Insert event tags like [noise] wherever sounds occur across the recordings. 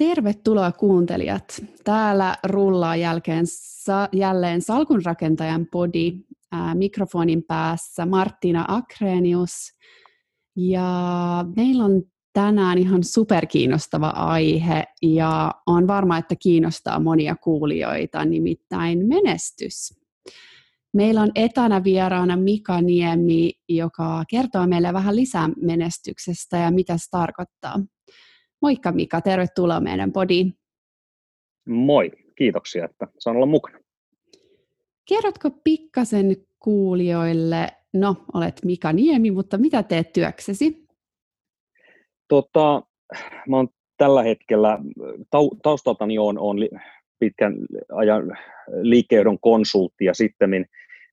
Tervetuloa kuuntelijat. Täällä rullaa jälkeen sa- jälleen salkunrakentajan podi ää, mikrofonin päässä Martina Akrenius. Ja meillä on tänään ihan superkiinnostava aihe ja on varma, että kiinnostaa monia kuulijoita, nimittäin menestys. Meillä on etänä vieraana Mika Niemi, joka kertoo meille vähän lisää menestyksestä ja mitä se tarkoittaa. Moikka Mika, tervetuloa meidän podiin. Moi, kiitoksia, että saan olla mukana. Kerrotko pikkasen kuulijoille, no olet Mika Niemi, mutta mitä teet työksesi? Tota, mä oon tällä hetkellä, taustaltani on, on pitkän ajan liikkeydon konsultti ja sitten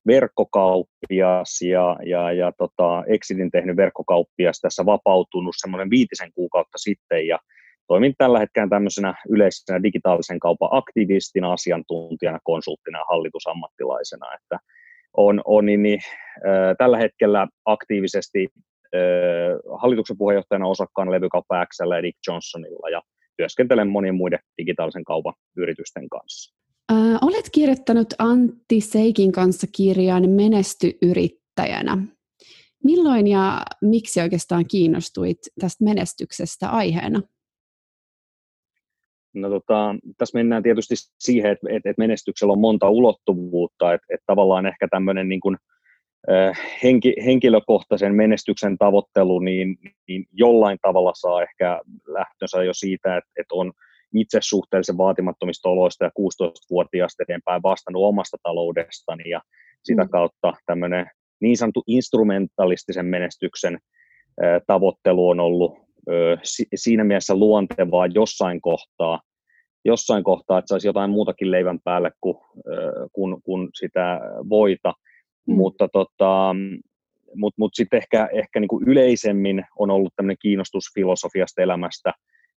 verkkokauppias ja, ja, ja tota, Exitin tehnyt verkkokauppias tässä vapautunut semmoinen viitisen kuukautta sitten ja toimin tällä hetkellä tämmöisenä yleisenä digitaalisen kaupan aktivistina, asiantuntijana, konsulttina ja hallitusammattilaisena, että on, on niin, niin, äh, tällä hetkellä aktiivisesti äh, hallituksen puheenjohtajana osakkaan levykauppa XL ja Dick Johnsonilla ja työskentelen monien muiden digitaalisen kaupan yritysten kanssa. Äh, olet kirjoittanut Antti Seikin kanssa kirjan Menesty yrittäjänä. Milloin ja miksi oikeastaan kiinnostuit tästä menestyksestä aiheena? No tota, tässä mennään tietysti siihen, että, että, että menestyksellä on monta ulottuvuutta, että, että tavallaan ehkä tämmöinen niin kuin, äh, henki, henkilökohtaisen menestyksen tavoittelu, niin, niin jollain tavalla saa ehkä lähtönsä jo siitä, että, että on itse suhteellisen vaatimattomista oloista ja 16-vuotiaasta eteenpäin vastannut omasta taloudestani ja sitä mm. kautta tämmöinen niin sanottu instrumentalistisen menestyksen tavoittelu on ollut siinä mielessä luontevaa jossain kohtaa, jossain kohtaa, että saisi jotain muutakin leivän päälle kuin, kun, kun sitä voita, mm. mutta tota, mut, mut sitten ehkä, ehkä niinku yleisemmin on ollut tämmöinen kiinnostus filosofiasta elämästä,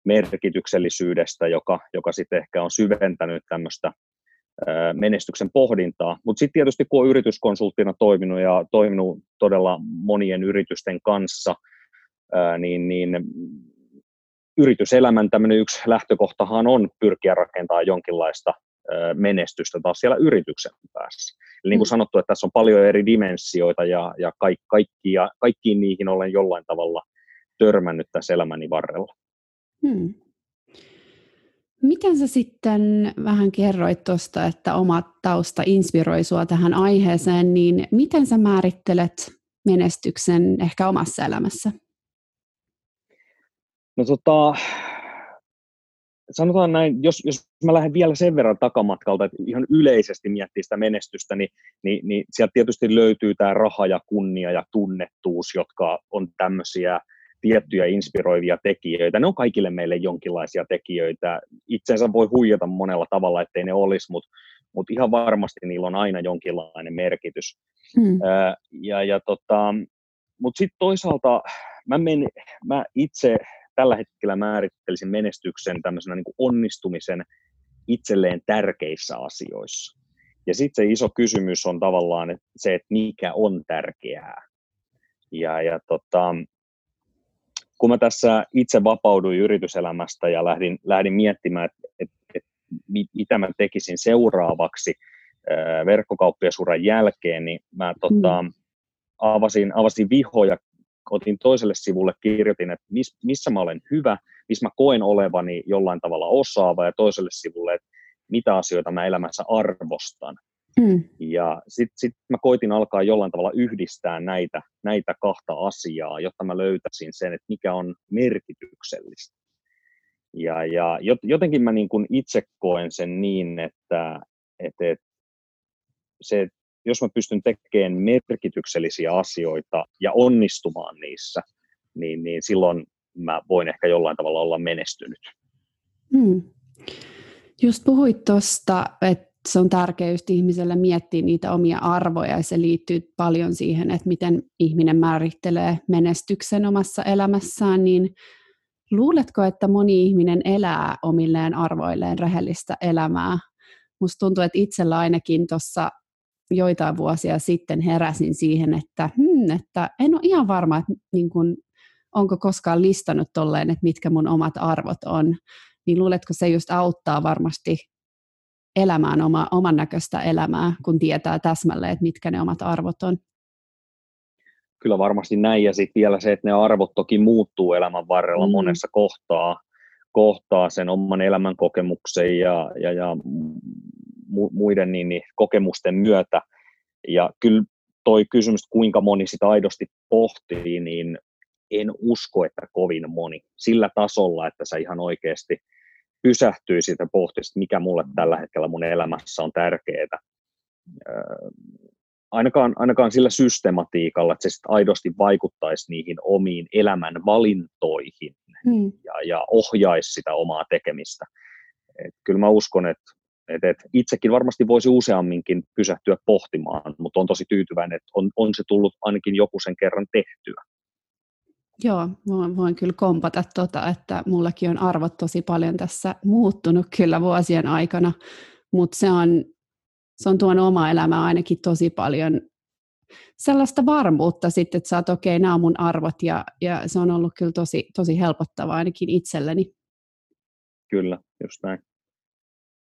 merkityksellisyydestä, joka, joka sitten ehkä on syventänyt tämmöistä menestyksen pohdintaa. Mutta sitten tietysti kun on yrityskonsulttina toiminut ja toiminut todella monien yritysten kanssa, niin, niin yrityselämän tämmöinen yksi lähtökohtahan on pyrkiä rakentamaan jonkinlaista menestystä taas siellä yrityksen päässä. Eli niin kuin mm. sanottu, että tässä on paljon eri dimensioita ja, ja kaikki, kaikkia, kaikkiin niihin olen jollain tavalla törmännyt tässä elämäni varrella. Hmm. Miten sä sitten vähän kerroit tuosta, että oma tausta inspiroi sua tähän aiheeseen, niin miten sä määrittelet menestyksen ehkä omassa elämässä? No tota, sanotaan näin, jos, jos mä lähden vielä sen verran takamatkalta, että ihan yleisesti miettii sitä menestystä, niin, niin, niin sieltä tietysti löytyy tämä raha ja kunnia ja tunnettuus, jotka on tämmöisiä tiettyjä inspiroivia tekijöitä. Ne on kaikille meille jonkinlaisia tekijöitä. Itsensä voi huijata monella tavalla, ettei ne olisi, mutta mut ihan varmasti niillä on aina jonkinlainen merkitys. Hmm. ja, ja tota, mutta sitten toisaalta mä, men, mä itse tällä hetkellä määrittelisin menestyksen tämmöisenä niin onnistumisen itselleen tärkeissä asioissa. Ja sitten se iso kysymys on tavallaan se, että mikä on tärkeää. Ja, ja tota, kun mä tässä itse vapauduin yrityselämästä ja lähdin, lähdin miettimään, että et, et, mitä mä tekisin seuraavaksi äh, verkkokauppiasuran jälkeen, niin mä tota, mm. avasin, avasin vihoja, otin toiselle sivulle, kirjoitin, että miss, missä mä olen hyvä, missä mä koen olevani jollain tavalla osaava, ja toiselle sivulle, että mitä asioita mä elämässä arvostan. Mm. Ja sitten sit mä koitin alkaa jollain tavalla yhdistää näitä, näitä kahta asiaa, jotta mä löytäisin sen, että mikä on merkityksellistä. Ja, ja jotenkin mä niin kuin itse koen sen niin, että, että, että se, jos mä pystyn tekemään merkityksellisiä asioita ja onnistumaan niissä, niin, niin silloin mä voin ehkä jollain tavalla olla menestynyt. Hmm. Just puhuit tuosta, että se on tärkeää just ihmiselle miettiä niitä omia arvoja ja se liittyy paljon siihen, että miten ihminen määrittelee menestyksen omassa elämässään, niin luuletko, että moni ihminen elää omilleen arvoilleen rehellistä elämää? Musta tuntuu, että itsellä ainakin tuossa joitain vuosia sitten heräsin siihen, että, hmm, että en ole ihan varma, että niin kun, onko koskaan listannut tolleen, että mitkä mun omat arvot on. niin luuletko se just auttaa varmasti elämään oma, oman näköistä elämää, kun tietää täsmälleen, että mitkä ne omat arvot on? Kyllä varmasti näin, ja sitten vielä se, että ne arvot toki muuttuu elämän varrella mm. monessa kohtaa, kohtaa sen oman elämän kokemuksen ja, ja, ja muiden niin, niin, kokemusten myötä. Ja kyllä toi kysymys, kuinka moni sitä aidosti pohtii, niin en usko, että kovin moni. Sillä tasolla, että sä ihan oikeasti pysähtyisit ja pohtisit, mikä mulle tällä hetkellä mun elämässä on tärkeää. Ainakaan, ainakaan sillä systematiikalla, että se sit aidosti vaikuttaisi niihin omiin elämän valintoihin hmm. ja, ja ohjaisi sitä omaa tekemistä. Et kyllä mä uskon, että et, et itsekin varmasti voisi useamminkin pysähtyä pohtimaan, mutta on tosi tyytyväinen, että on, on se tullut ainakin joku sen kerran tehtyä. Joo, voin, voin kyllä kompata tota, että mullakin on arvot tosi paljon tässä muuttunut kyllä vuosien aikana, mutta se on, se on tuonut oma elämää ainakin tosi paljon sellaista varmuutta sitten, että sä oot okei, okay, nämä on mun arvot ja, ja se on ollut kyllä tosi, tosi helpottavaa ainakin itselleni. Kyllä, just näin.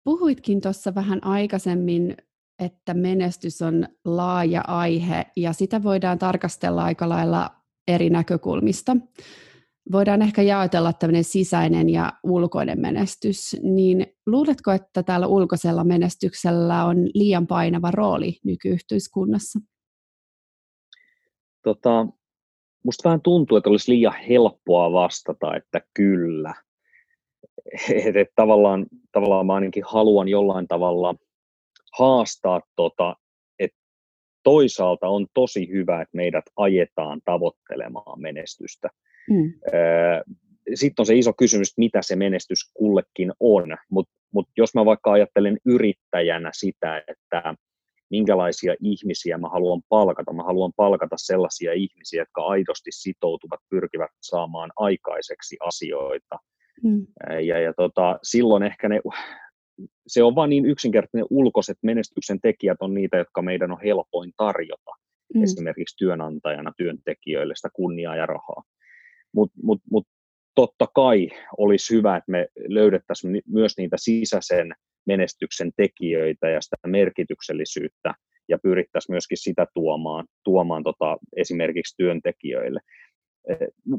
Puhuitkin tuossa vähän aikaisemmin, että menestys on laaja aihe ja sitä voidaan tarkastella aika lailla eri näkökulmista. Voidaan ehkä jaotella tämmöinen sisäinen ja ulkoinen menestys, niin luuletko, että täällä ulkoisella menestyksellä on liian painava rooli nykyyhteiskunnassa? Tota, musta vähän tuntuu, että olisi liian helppoa vastata, että kyllä. [laughs] Et, et tavallaan, tavallaan mä ainakin haluan jollain tavalla haastaa tota, toisaalta on tosi hyvä, että meidät ajetaan tavoittelemaan menestystä. Mm. Sitten on se iso kysymys, mitä se menestys kullekin on, mutta mut jos mä vaikka ajattelen yrittäjänä sitä, että minkälaisia ihmisiä mä haluan palkata. Mä haluan palkata sellaisia ihmisiä, jotka aidosti sitoutuvat, pyrkivät saamaan aikaiseksi asioita. Mm. Ja, ja tota, silloin ehkä ne se on vain niin yksinkertainen ulkoiset menestyksen tekijät on niitä, jotka meidän on helpoin tarjota mm. esimerkiksi työnantajana työntekijöille sitä kunniaa ja rahaa. Mutta mut, mut totta kai olisi hyvä, että me löydettäisiin myös niitä sisäisen menestyksen tekijöitä ja sitä merkityksellisyyttä ja pyrittäisiin myöskin sitä tuomaan, tuomaan tota, esimerkiksi työntekijöille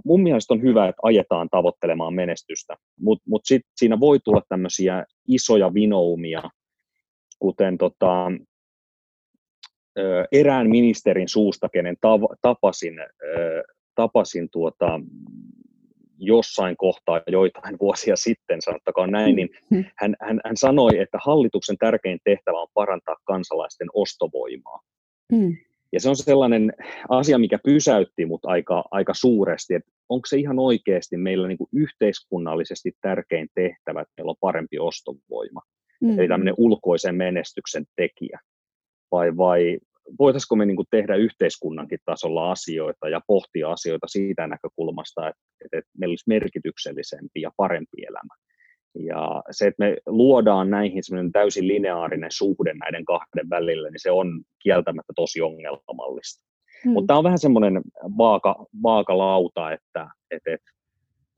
mun mielestä on hyvä, että ajetaan tavoittelemaan menestystä, mutta mut sit siinä voi tulla tämmöisiä isoja vinoumia, kuten tota, erään ministerin suusta, kenen tapasin, tapasin tuota, jossain kohtaa joitain vuosia sitten, sanottakaa näin, niin hän, hän, hän sanoi, että hallituksen tärkein tehtävä on parantaa kansalaisten ostovoimaa. Mm. Ja se on sellainen asia, mikä pysäytti mut aika, aika suuresti, että onko se ihan oikeasti meillä niin kuin yhteiskunnallisesti tärkein tehtävä, että meillä on parempi ostovoima, mm. eli tämmöinen ulkoisen menestyksen tekijä, vai, vai voitaisiko me niin kuin tehdä yhteiskunnankin tasolla asioita ja pohtia asioita siitä näkökulmasta, että, että meillä olisi merkityksellisempi ja parempi elämä. Ja se, että me luodaan näihin semmoinen täysin lineaarinen suhde näiden kahden välillä, niin se on kieltämättä tosi ongelmallista. Hmm. Mutta tämä on vähän semmoinen vaaka, vaakalauta, että, että, että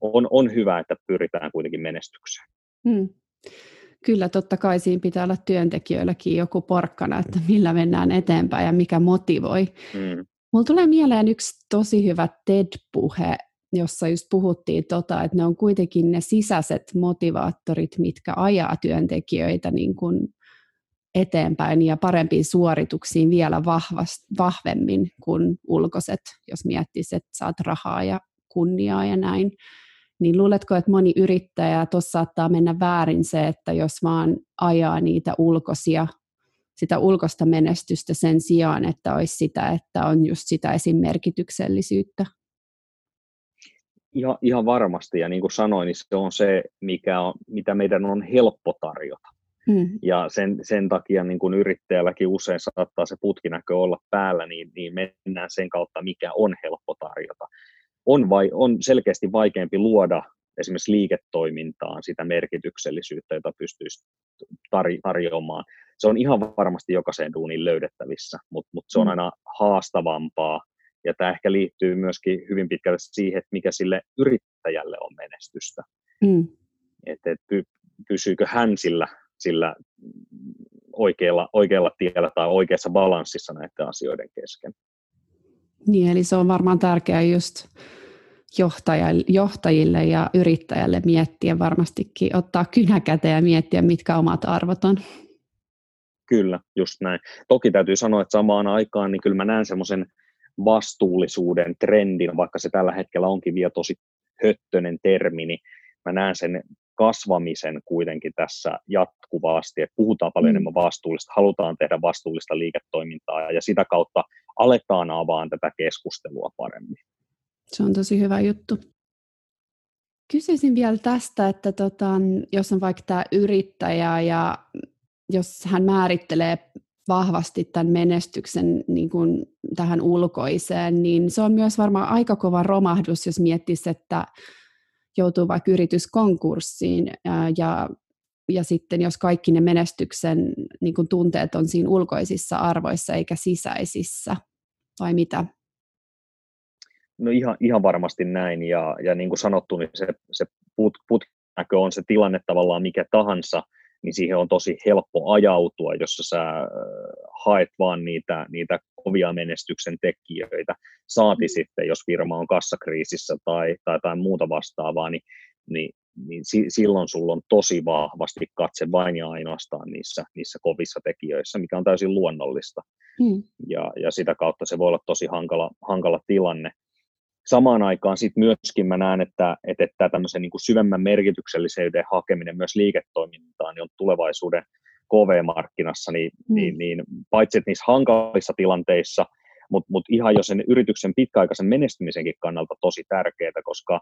on, on hyvä, että pyritään kuitenkin menestykseen. Hmm. Kyllä, totta kai siinä pitää olla työntekijöilläkin joku porkkana, että millä mennään eteenpäin ja mikä motivoi. Hmm. Mulla tulee mieleen yksi tosi hyvä TED-puhe, jossa just puhuttiin, tota, että ne on kuitenkin ne sisäiset motivaattorit, mitkä ajaa työntekijöitä niin kuin eteenpäin ja parempiin suorituksiin vielä vahvast, vahvemmin kuin ulkoiset, jos miettisit, että saat rahaa ja kunniaa ja näin. Niin luuletko, että moni yrittäjä tuossa saattaa mennä väärin se, että jos vaan ajaa niitä ulkoisia, sitä ulkoista menestystä sen sijaan, että olisi sitä, että on just sitä esimerkityksellisyyttä? Ihan, ihan varmasti, ja niin kuin sanoin, niin se on se, mikä on, mitä meidän on helppo tarjota. Mm. Ja sen, sen takia niin kuin yrittäjälläkin usein saattaa se putkinäkö olla päällä, niin, niin mennään sen kautta, mikä on helppo tarjota. On, vai, on selkeästi vaikeampi luoda esimerkiksi liiketoimintaan sitä merkityksellisyyttä, jota pystyisi tar- tarjoamaan. Se on ihan varmasti jokaiseen duunin löydettävissä, mutta mut se on mm. aina haastavampaa ja tämä ehkä liittyy myöskin hyvin pitkälle siihen, että mikä sille yrittäjälle on menestystä. Mm. että, että pysyykö hän sillä, sillä oikealla, oikealla tiellä tai oikeassa balanssissa näiden asioiden kesken. Niin, eli se on varmaan tärkeää just johtajille ja yrittäjälle miettiä varmastikin, ottaa kynäkäteen ja miettiä, mitkä omat arvot on. Kyllä, just näin. Toki täytyy sanoa, että samaan aikaan niin kyllä mä näen semmoisen vastuullisuuden trendin, vaikka se tällä hetkellä onkin vielä tosi höttönen termi, niin mä näen sen kasvamisen kuitenkin tässä jatkuvasti, että puhutaan paljon mm. enemmän vastuullista, halutaan tehdä vastuullista liiketoimintaa ja sitä kautta aletaan avaan tätä keskustelua paremmin. Se on tosi hyvä juttu. Kysyisin vielä tästä, että tota, jos on vaikka tämä yrittäjä ja jos hän määrittelee vahvasti tämän menestyksen niin kuin tähän ulkoiseen, niin se on myös varmaan aika kova romahdus, jos miettisi, että joutuu vaikka yrityskonkurssiin ja, ja sitten jos kaikki ne menestyksen niin kuin tunteet on siinä ulkoisissa arvoissa eikä sisäisissä, vai mitä? No ihan, ihan varmasti näin, ja, ja niin kuin sanottu, niin se, se put, putnäkö on se tilanne tavallaan mikä tahansa, niin siihen on tosi helppo ajautua, jos sä haet vaan niitä, niitä kovia menestyksen tekijöitä. Saati mm. sitten, jos firma on kassakriisissä tai, tai jotain muuta vastaavaa, niin, niin, niin si, silloin sulla on tosi vahvasti katse vain ja ainoastaan niissä, niissä kovissa tekijöissä, mikä on täysin luonnollista. Mm. Ja, ja sitä kautta se voi olla tosi hankala, hankala tilanne samaan aikaan sit myöskin mä näen, että, että, että tämmöisen niin kuin syvemmän merkityksellisyyden hakeminen myös liiketoimintaan niin on tulevaisuuden KV-markkinassa, niin, mm. niin, niin paitsi että niissä hankalissa tilanteissa, mutta mut ihan jo sen yrityksen pitkäaikaisen menestymisenkin kannalta tosi tärkeää, koska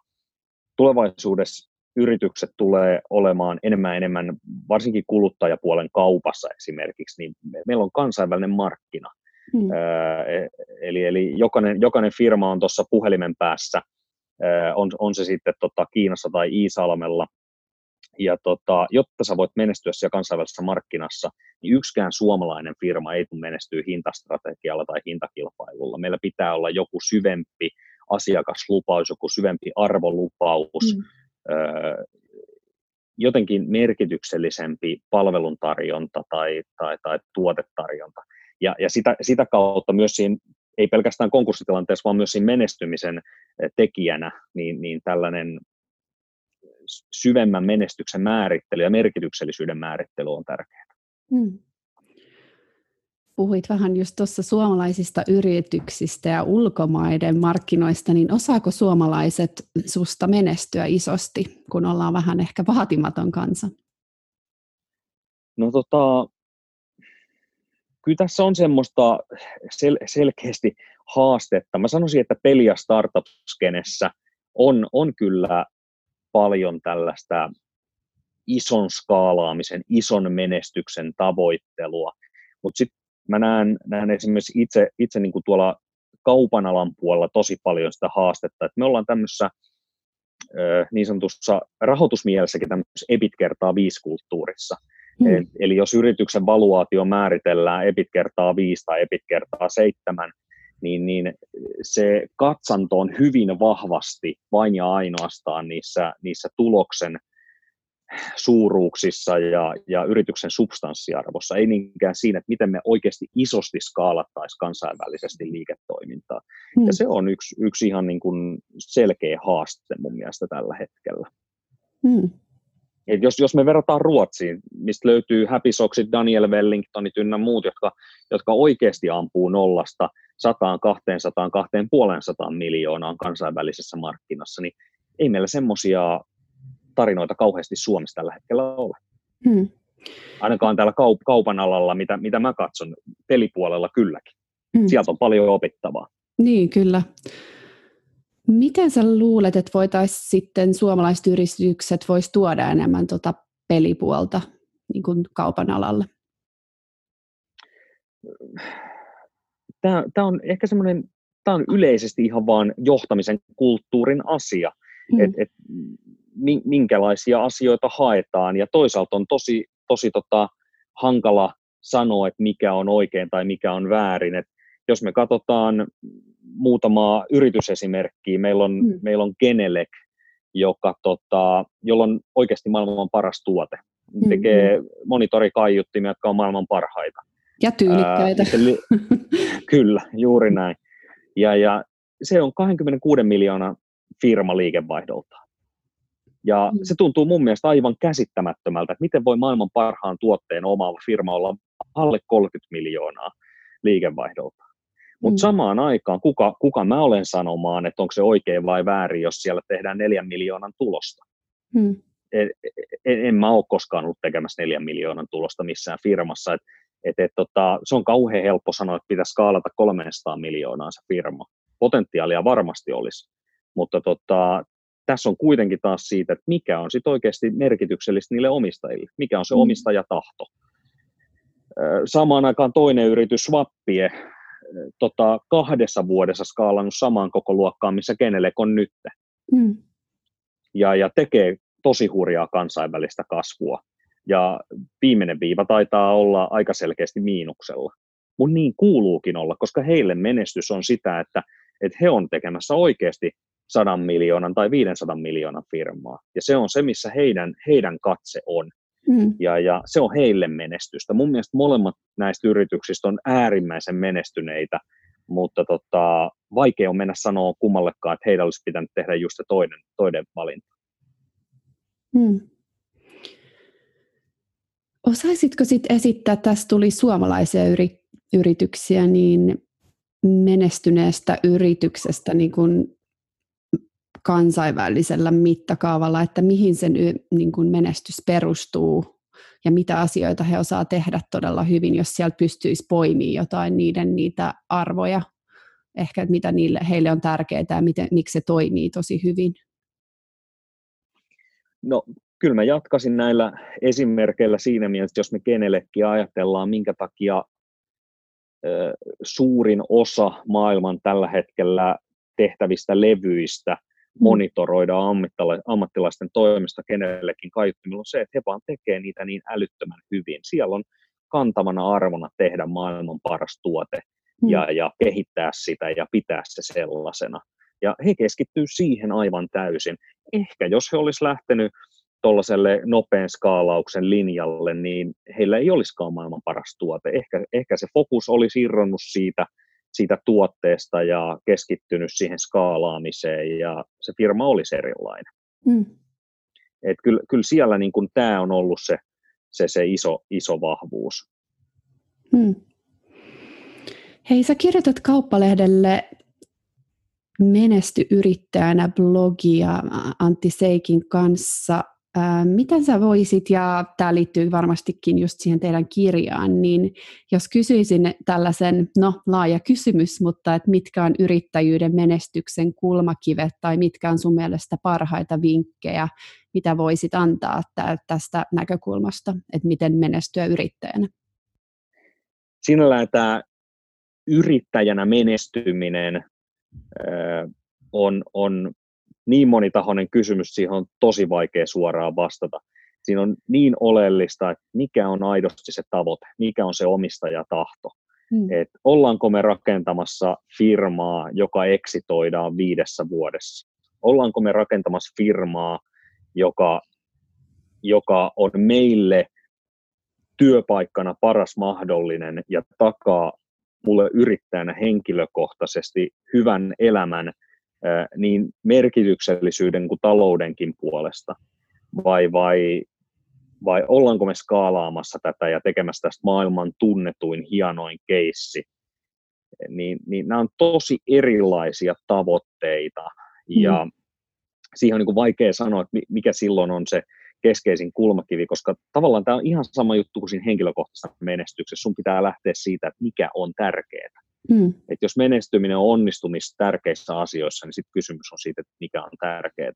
tulevaisuudessa yritykset tulee olemaan enemmän enemmän, varsinkin kuluttajapuolen kaupassa esimerkiksi, niin meillä on kansainvälinen markkina. Mm. E, eli, eli jokainen, jokainen firma on tuossa puhelimen päässä, on, on se sitten tota, Kiinassa tai Iisalmella, ja tota, jotta sä voit menestyä siellä kansainvälisessä markkinassa, niin yksikään suomalainen firma ei tule menestyä hintastrategialla tai hintakilpailulla. Meillä pitää olla joku syvempi asiakaslupaus, joku syvempi arvolupaus, mm. öö, jotenkin merkityksellisempi palveluntarjonta tai, tai, tai tuotetarjonta. Ja, ja sitä, sitä kautta myös siinä, ei pelkästään konkurssitilanteessa, vaan myös siinä menestymisen eh, tekijänä, niin, niin tällainen syvemmän menestyksen määrittely ja merkityksellisyyden määrittely on tärkeää. Hmm. Puhuit vähän just tuossa suomalaisista yrityksistä ja ulkomaiden markkinoista, niin osaako suomalaiset susta menestyä isosti, kun ollaan vähän ehkä vaatimaton kansa? No tota, kyllä tässä on semmoista sel- selkeästi haastetta. Mä sanoisin, että peli- ja startup-skenessä on, on kyllä paljon tällaista ison skaalaamisen, ison menestyksen tavoittelua. Mutta sitten mä näen, näen esimerkiksi itse, itse niin kuin tuolla kaupan alan puolella tosi paljon sitä haastetta, että me ollaan tämmöisessä niin sanotussa rahoitusmielessäkin tämmöisessä EBIT kertaa viisi kulttuurissa. Hmm. Eli jos yrityksen valuaatio määritellään EBIT kertaa 5 tai EBIT kertaa 7, niin, niin se katsanto on hyvin vahvasti vain ja ainoastaan niissä, niissä tuloksen suuruuksissa ja, ja yrityksen substanssiarvossa, ei niinkään siinä, että miten me oikeasti isosti skaalattaisiin kansainvälisesti liiketoimintaa. Hmm. Ja se on yksi, yksi ihan niin kuin selkeä haaste mun mielestä tällä hetkellä. Hmm. Et jos, jos me verrataan Ruotsiin, mistä löytyy Happy Socksit, Daniel Wellingtonit ynnä muut, jotka, jotka oikeasti ampuu nollasta 100, 200, 250 miljoonaan kansainvälisessä markkinassa, niin ei meillä semmoisia tarinoita kauheasti Suomessa tällä hetkellä ole. Hmm. Ainakaan täällä kaup- kaupan alalla, mitä, mitä mä katson, pelipuolella kylläkin. Hmm. Sieltä on paljon opittavaa. Niin, kyllä. Miten sä luulet, että voitaisiin sitten suomalaiset yritykset vois tuoda enemmän tuota pelipuolta niin kuin kaupan alalle? Tämä, tämä on ehkä semmoinen, tämä on yleisesti ihan vaan johtamisen kulttuurin asia, mm. että et, minkälaisia asioita haetaan ja toisaalta on tosi, tosi tota, hankala sanoa, että mikä on oikein tai mikä on väärin. Et jos me katsotaan muutamaa yritysesimerkkiä, meillä on, mm. meillä on Genelec, joka, tota, jolla on oikeasti maailman paras tuote. Mm-hmm. Tekee monitorikaiuttimia, jotka on maailman parhaita. Ja tyylikkäitä. Ää, li- [laughs] kyllä, juuri näin. Ja, ja se on 26 miljoonaa firma liikevaihdolta. Ja mm. se tuntuu mun mielestä aivan käsittämättömältä, että miten voi maailman parhaan tuotteen omaava firma olla alle 30 miljoonaa liikevaihdolta. Mutta mm. samaan aikaan, kuka, kuka mä olen sanomaan, että onko se oikein vai väärin, jos siellä tehdään neljän miljoonan tulosta. Mm. En, en, en mä ole koskaan ollut tekemässä neljän miljoonan tulosta missään firmassa. Et, et, et, tota, se on kauhean helppo sanoa, että pitäisi skaalata 300 miljoonaa se firma. Potentiaalia varmasti olisi, mutta tota, tässä on kuitenkin taas siitä, että mikä on sitten oikeasti merkityksellistä niille omistajille, mikä on se mm. omistajatahto. Samaan aikaan toinen yritys, Swappie, tota, kahdessa vuodessa skaalannut samaan koko luokkaan, missä kenelle on nyt. Mm. Ja, ja tekee tosi hurjaa kansainvälistä kasvua. Ja viimeinen viiva taitaa olla aika selkeästi miinuksella. Mutta niin kuuluukin olla, koska heille menestys on sitä, että, että he on tekemässä oikeasti 100 miljoonan tai 500 miljoonan firmaa. Ja se on se, missä heidän, heidän katse on. Mm. Ja, ja se on heille menestystä. Mun mielestä molemmat näistä yrityksistä on äärimmäisen menestyneitä, mutta tota, vaikea on mennä sanoa kummallekaan, että heidän olisi pitänyt tehdä just se toinen, toinen valinta. Mm. Osaisitko sitten esittää, tässä tuli suomalaisia yri, yrityksiä, niin menestyneestä yrityksestä niin kun kansainvälisellä mittakaavalla, että mihin sen niin kuin menestys perustuu ja mitä asioita he osaa tehdä todella hyvin, jos siellä pystyisi poimimaan jotain niiden niitä arvoja, ehkä mitä niille, heille on tärkeää ja miten, miksi se toimii tosi hyvin. No kyllä mä jatkasin näillä esimerkkeillä siinä mielessä, jos me kenellekin ajatellaan, minkä takia suurin osa maailman tällä hetkellä tehtävistä levyistä Mm. monitoroida ammattilaisten toimesta kenellekin kaiuttimilla on se, että he vaan tekee niitä niin älyttömän hyvin. Siellä on kantavana arvona tehdä maailman paras tuote mm. ja, ja kehittää sitä ja pitää se sellaisena. Ja he keskittyy siihen aivan täysin. Ehkä jos he olisivat lähtenyt tuollaiselle nopean skaalauksen linjalle, niin heillä ei olisikaan maailman paras tuote. Ehkä, ehkä se fokus olisi irronnut siitä – siitä tuotteesta ja keskittynyt siihen skaalaamiseen ja se firma olisi erilainen. Mm. Et kyllä, kyllä siellä niin kuin tämä on ollut se, se, se iso, iso vahvuus. Mm. Hei, sä kirjoitat kauppalehdelle Menesty yrittäjänä blogia Antti Seikin kanssa Miten sä voisit, ja tämä liittyy varmastikin just siihen teidän kirjaan, niin jos kysyisin tällaisen, no laaja kysymys, mutta että mitkä on yrittäjyyden menestyksen kulmakivet tai mitkä on sun mielestä parhaita vinkkejä, mitä voisit antaa tästä näkökulmasta, että miten menestyä yrittäjänä? Sinällään tämä yrittäjänä menestyminen on, on niin monitahoinen kysymys, siihen on tosi vaikea suoraan vastata. Siinä on niin oleellista, että mikä on aidosti se tavoite, mikä on se omistajatahto. Hmm. Et ollaanko me rakentamassa firmaa, joka eksitoidaan viidessä vuodessa? Ollaanko me rakentamassa firmaa, joka, joka on meille työpaikkana paras mahdollinen ja takaa mulle yrittäjänä henkilökohtaisesti hyvän elämän niin merkityksellisyyden kuin taloudenkin puolesta, vai, vai, vai ollaanko me skaalaamassa tätä ja tekemässä tästä maailman tunnetuin, hienoin keissi, niin, niin nämä on tosi erilaisia tavoitteita, ja mm. siihen on niin kuin vaikea sanoa, että mikä silloin on se keskeisin kulmakivi, koska tavallaan tämä on ihan sama juttu kuin siinä henkilökohtaisessa menestyksessä. Sun pitää lähteä siitä, että mikä on tärkeää. Mm. Et jos menestyminen on onnistumista tärkeissä asioissa, niin sitten kysymys on siitä, että mikä on tärkeää.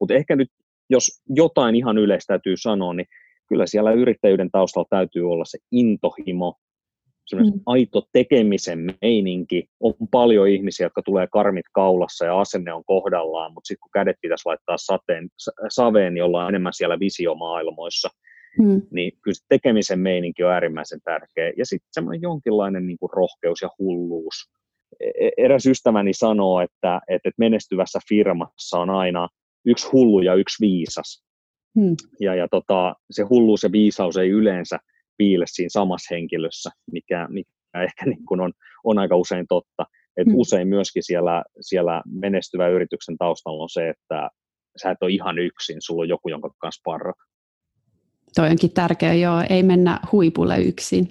Mutta ehkä nyt, jos jotain ihan yleistä täytyy sanoa, niin kyllä siellä yrittäjyyden taustalla täytyy olla se intohimo, mm. aito tekemisen meininki. On paljon ihmisiä, jotka tulee karmit kaulassa ja asenne on kohdallaan, mutta sitten kun kädet pitäisi laittaa sateen, saveen, niin ollaan enemmän siellä visiomaailmoissa – Mm. Niin kyllä se tekemisen meininki on äärimmäisen tärkeä. Ja sitten semmoinen jonkinlainen niin kuin rohkeus ja hulluus. E-, e-, eräs ystäväni sanoo, että, että menestyvässä firmassa on aina yksi hullu ja yksi viisas. Hmm. Ja, ja tota, se hulluus ja viisaus ei yleensä piile siinä samassa henkilössä, mikä, mikä ehkä niin kuin on, on aika usein totta. Et hmm. Usein myöskin siellä, siellä menestyvä yrityksen taustalla on se, että sä et ole ihan yksin, sulla on joku, jonka kanssa parrat. Toi onkin tärkeä, joo, ei mennä huipulle yksin.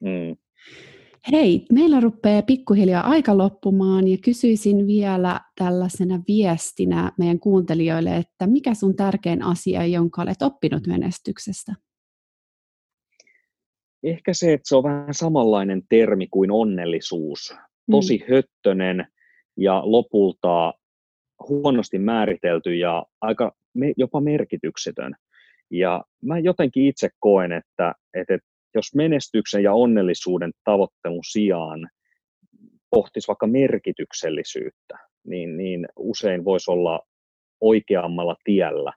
Mm. Hei, meillä rupeaa pikkuhiljaa aika loppumaan ja kysyisin vielä tällaisena viestinä meidän kuuntelijoille, että mikä sun tärkein asia, jonka olet oppinut menestyksestä? Ehkä se, että se on vähän samanlainen termi kuin onnellisuus. Tosi mm. höttönen ja lopulta huonosti määritelty ja aika jopa merkityksetön. Ja mä jotenkin itse koen, että, että jos menestyksen ja onnellisuuden tavoittelun sijaan pohtisi vaikka merkityksellisyyttä, niin, niin usein voisi olla oikeammalla tiellä.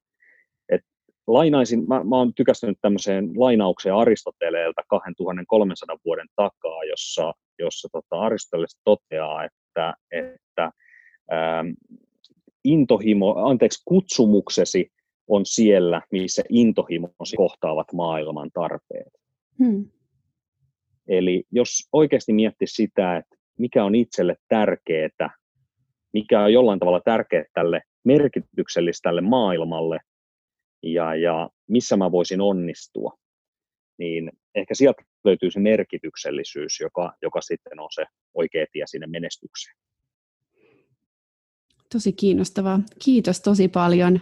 Et lainaisin, mä, mä oon tykästynyt tämmöiseen lainaukseen Aristoteleelta 2300 vuoden takaa, jossa, jossa tota Aristoteles toteaa, että, että ähm, intohimo, anteeksi, kutsumuksesi on siellä, missä intohimosi kohtaavat maailman tarpeet. Hmm. Eli jos oikeasti miettisi sitä, että mikä on itselle tärkeää, mikä on jollain tavalla tärkeää tälle merkityksellistä tälle maailmalle ja, ja missä mä voisin onnistua, niin ehkä sieltä löytyy se merkityksellisyys, joka, joka sitten on se oikea tie sinne menestykseen. Tosi kiinnostavaa. Kiitos tosi paljon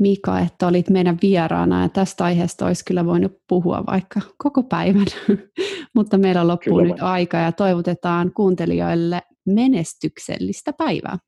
Mika, että olit meidän vieraana ja tästä aiheesta olisi kyllä voinut puhua vaikka koko päivän, [laughs] mutta meillä loppuu kyllä nyt aika ja toivotetaan kuuntelijoille menestyksellistä päivää.